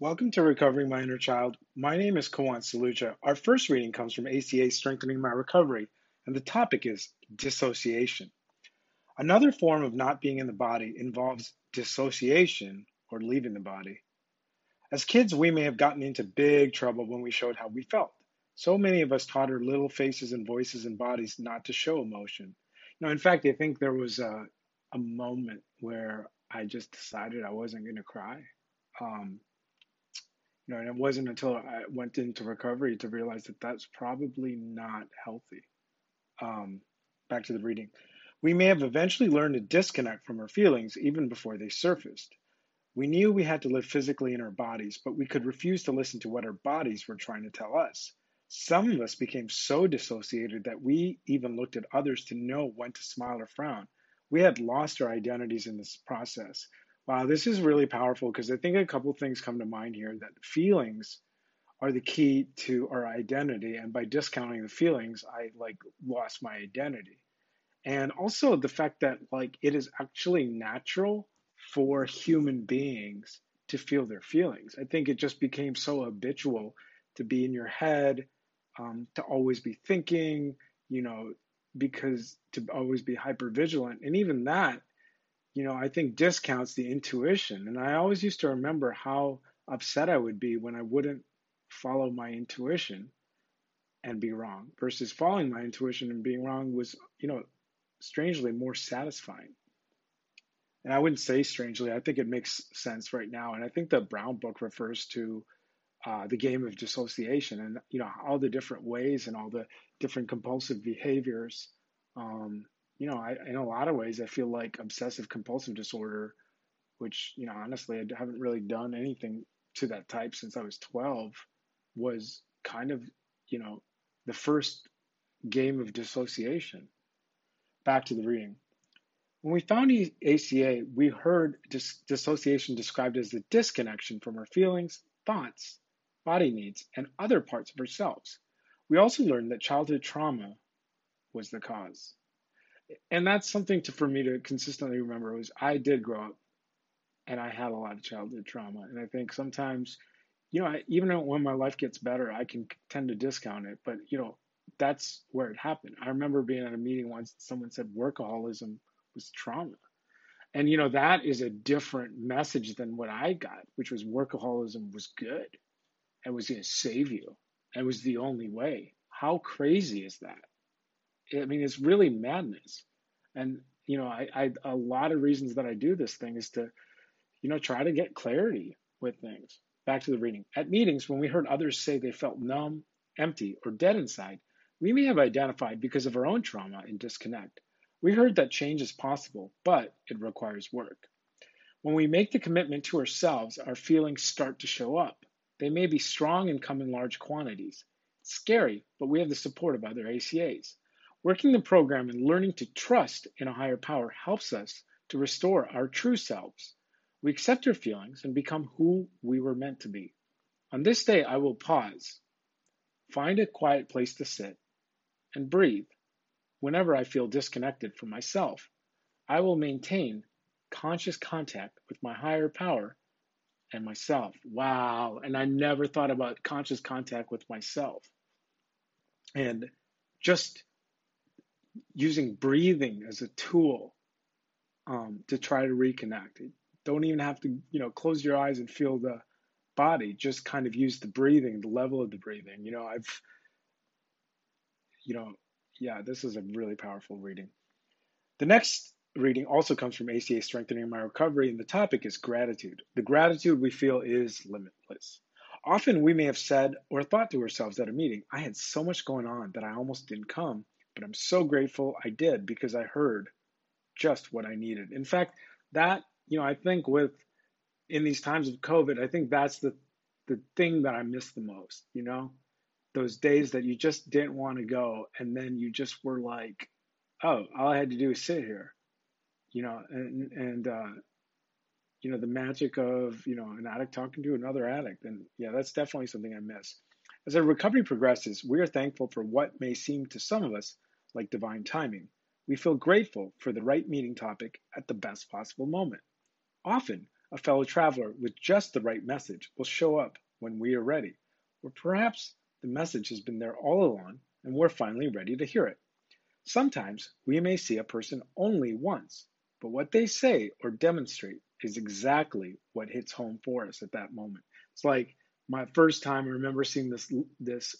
Welcome to Recovering My Inner Child. My name is Kawan Saluja. Our first reading comes from ACA Strengthening My Recovery, and the topic is dissociation. Another form of not being in the body involves dissociation or leaving the body. As kids, we may have gotten into big trouble when we showed how we felt. So many of us taught our little faces and voices and bodies not to show emotion. Know, in fact, I think there was a, a moment where I just decided I wasn't going to cry. Um, you know, and it wasn't until I went into recovery to realize that that's probably not healthy. Um, back to the reading. We may have eventually learned to disconnect from our feelings even before they surfaced. We knew we had to live physically in our bodies, but we could refuse to listen to what our bodies were trying to tell us. Some of us became so dissociated that we even looked at others to know when to smile or frown. We had lost our identities in this process. Wow, this is really powerful because I think a couple things come to mind here that feelings are the key to our identity. And by discounting the feelings, I like lost my identity. And also the fact that like it is actually natural for human beings to feel their feelings. I think it just became so habitual to be in your head, um, to always be thinking, you know, because to always be hyper vigilant. And even that you know, I think discounts the intuition. And I always used to remember how upset I would be when I wouldn't follow my intuition and be wrong versus following my intuition and being wrong was, you know, strangely more satisfying. And I wouldn't say strangely, I think it makes sense right now. And I think the Brown book refers to uh, the game of dissociation and, you know, all the different ways and all the different compulsive behaviors um, you know, I, in a lot of ways, I feel like obsessive compulsive disorder, which, you know, honestly, I haven't really done anything to that type since I was 12, was kind of, you know, the first game of dissociation. Back to the reading. When we found ACA, we heard dis- dissociation described as the disconnection from our feelings, thoughts, body needs, and other parts of ourselves. We also learned that childhood trauma was the cause and that's something to for me to consistently remember was I did grow up and I had a lot of childhood trauma. And I think sometimes, you know, I, even when my life gets better, I can tend to discount it. But, you know, that's where it happened. I remember being at a meeting once, someone said workaholism was trauma. And, you know, that is a different message than what I got, which was workaholism was good and was going to save you and was the only way. How crazy is that? I mean, it's really madness. And, you know, I, I, a lot of reasons that I do this thing is to, you know, try to get clarity with things. Back to the reading. At meetings, when we heard others say they felt numb, empty, or dead inside, we may have identified because of our own trauma and disconnect. We heard that change is possible, but it requires work. When we make the commitment to ourselves, our feelings start to show up. They may be strong and come in large quantities. Scary, but we have the support of other ACAs. Working the program and learning to trust in a higher power helps us to restore our true selves. We accept our feelings and become who we were meant to be. On this day, I will pause, find a quiet place to sit, and breathe. Whenever I feel disconnected from myself, I will maintain conscious contact with my higher power and myself. Wow. And I never thought about conscious contact with myself. And just using breathing as a tool um, to try to reconnect. don't even have to, you know, close your eyes and feel the body. Just kind of use the breathing, the level of the breathing. You know, I've, you know, yeah, this is a really powerful reading. The next reading also comes from ACA Strengthening My Recovery, and the topic is gratitude. The gratitude we feel is limitless. Often we may have said or thought to ourselves at a meeting, I had so much going on that I almost didn't come but I'm so grateful I did because I heard just what I needed. In fact, that, you know, I think with in these times of COVID, I think that's the the thing that I miss the most, you know? Those days that you just didn't want to go and then you just were like, oh, all I had to do is sit here. You know, and and uh you know, the magic of, you know, an addict talking to another addict. And yeah, that's definitely something I miss. As our recovery progresses, we are thankful for what may seem to some of us like divine timing. We feel grateful for the right meeting topic at the best possible moment. Often, a fellow traveler with just the right message will show up when we are ready, or perhaps the message has been there all along and we're finally ready to hear it. Sometimes we may see a person only once, but what they say or demonstrate is exactly what hits home for us at that moment. It's like my first time I remember seeing this this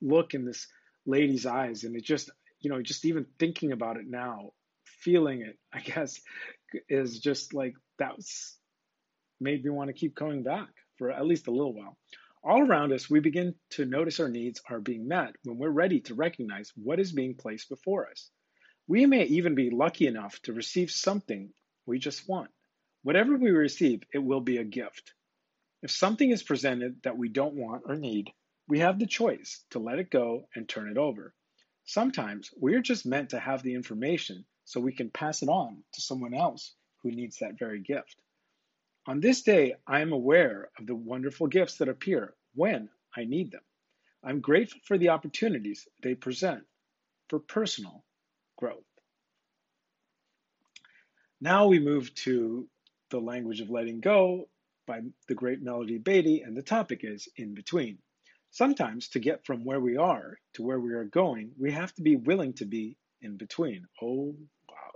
look in this lady's eyes and it just you know just even thinking about it now feeling it i guess is just like that's made me want to keep coming back for at least a little while. All around us we begin to notice our needs are being met when we're ready to recognize what is being placed before us. We may even be lucky enough to receive something we just want. Whatever we receive it will be a gift. If something is presented that we don't want or need we have the choice to let it go and turn it over. Sometimes we're just meant to have the information so we can pass it on to someone else who needs that very gift. On this day, I am aware of the wonderful gifts that appear when I need them. I'm grateful for the opportunities they present for personal growth. Now we move to the language of letting go by the great Melody Beattie, and the topic is in between. Sometimes to get from where we are to where we are going, we have to be willing to be in between. Oh, wow.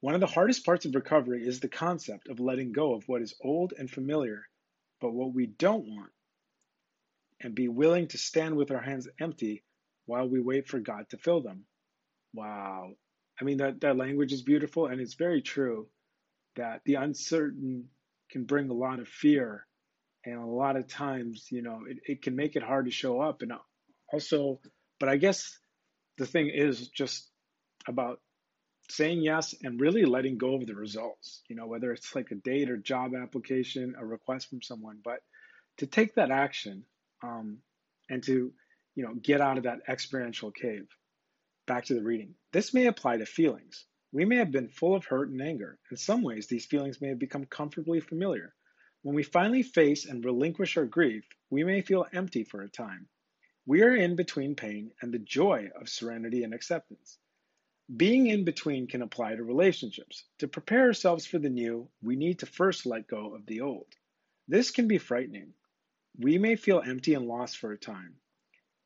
One of the hardest parts of recovery is the concept of letting go of what is old and familiar, but what we don't want, and be willing to stand with our hands empty while we wait for God to fill them. Wow. I mean, that, that language is beautiful, and it's very true that the uncertain can bring a lot of fear and a lot of times you know it, it can make it hard to show up. And also but i guess the thing is just about saying yes and really letting go of the results you know whether it's like a date or job application a request from someone. But to take that action um, and to you know get out of that experiential cave back to the reading this may apply to feelings. We may have been full of hurt and anger. In some ways these feelings may have become comfortably familiar when we finally face and relinquish our grief, we may feel empty for a time. We are in between pain and the joy of serenity and acceptance. Being in between can apply to relationships. To prepare ourselves for the new, we need to first let go of the old. This can be frightening. We may feel empty and lost for a time.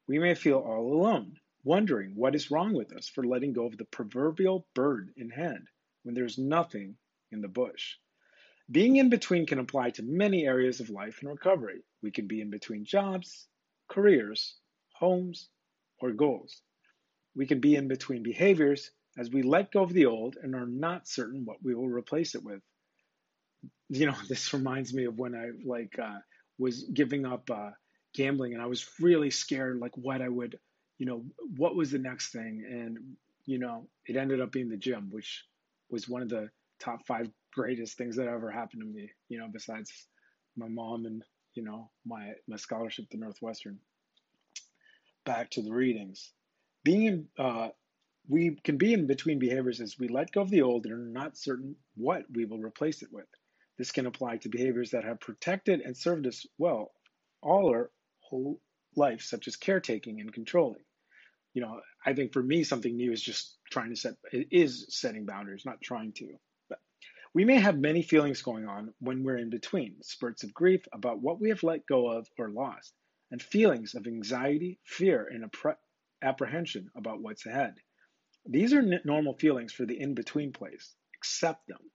We may feel all alone, wondering what is wrong with us for letting go of the proverbial bird in hand when there's nothing in the bush. Being in between can apply to many areas of life and recovery. We can be in between jobs, careers, homes, or goals. We can be in between behaviors as we let go of the old and are not certain what we will replace it with. You know, this reminds me of when I like uh, was giving up uh, gambling and I was really scared, like what I would, you know, what was the next thing, and you know, it ended up being the gym, which was one of the top five greatest things that ever happened to me, you know, besides my mom and, you know, my, my scholarship to Northwestern. Back to the readings. Being in, uh, we can be in between behaviors as we let go of the old and are not certain what we will replace it with. This can apply to behaviors that have protected and served us well all our whole life, such as caretaking and controlling. You know, I think for me, something new is just trying to set, it is setting boundaries, not trying to. We may have many feelings going on when we're in between spurts of grief about what we have let go of or lost, and feelings of anxiety, fear, and apprehension about what's ahead. These are normal feelings for the in between place. Accept them,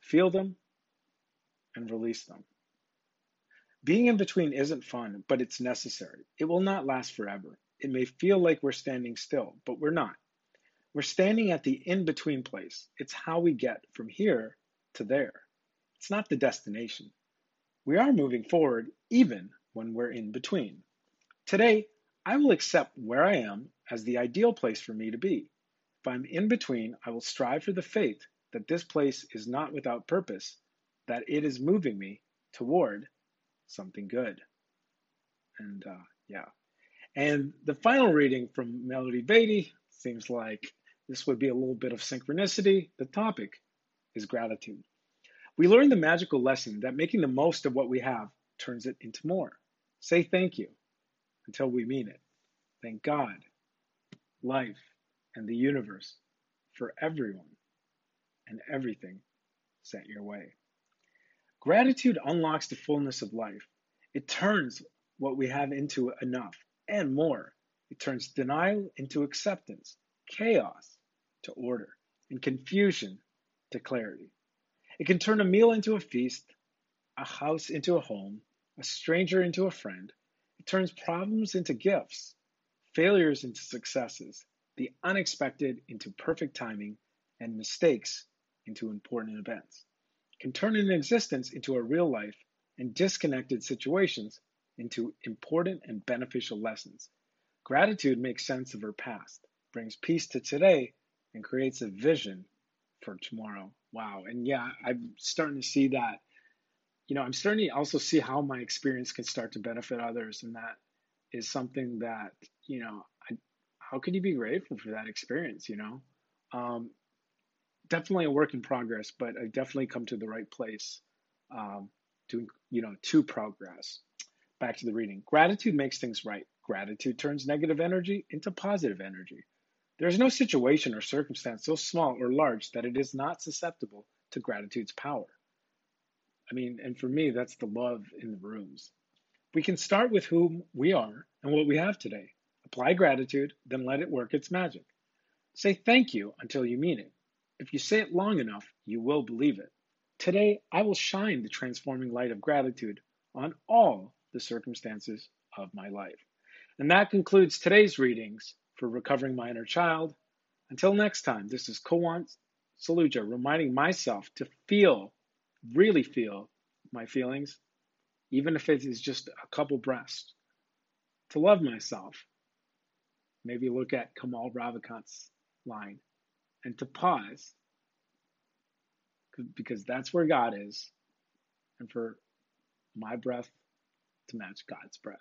feel them, and release them. Being in between isn't fun, but it's necessary. It will not last forever. It may feel like we're standing still, but we're not. We're standing at the in between place. It's how we get from here to there. It's not the destination. We are moving forward even when we're in between. Today, I will accept where I am as the ideal place for me to be. If I'm in between, I will strive for the faith that this place is not without purpose, that it is moving me toward something good. And uh, yeah. And the final reading from Melody Beattie seems like this would be a little bit of synchronicity. The topic is gratitude. We learn the magical lesson that making the most of what we have turns it into more. Say thank you until we mean it. Thank God, life, and the universe for everyone and everything sent your way. Gratitude unlocks the fullness of life. It turns what we have into enough and more. It turns denial into acceptance, chaos to order, and confusion to clarity. It can turn a meal into a feast, a house into a home, a stranger into a friend. It turns problems into gifts, failures into successes, the unexpected into perfect timing, and mistakes into important events. It can turn an existence into a real life and disconnected situations into important and beneficial lessons. Gratitude makes sense of her past, brings peace to today, and creates a vision for tomorrow. Wow. And yeah, I'm starting to see that. You know, I'm starting to also see how my experience can start to benefit others. And that is something that, you know, I, how can you be grateful for that experience, you know? Um, definitely a work in progress, but I definitely come to the right place um, to, you know, to progress. Back to the reading. Gratitude makes things right. Gratitude turns negative energy into positive energy. There is no situation or circumstance so small or large that it is not susceptible to gratitude's power. I mean, and for me, that's the love in the rooms. We can start with whom we are and what we have today. Apply gratitude, then let it work its magic. Say thank you until you mean it. If you say it long enough, you will believe it. Today, I will shine the transforming light of gratitude on all the circumstances of my life. And that concludes today's readings for Recovering My Inner Child. Until next time, this is Kowan Saluja reminding myself to feel, really feel my feelings, even if it is just a couple breaths, to love myself. Maybe look at Kamal Ravikant's line and to pause because that's where God is and for my breath to match God's breath.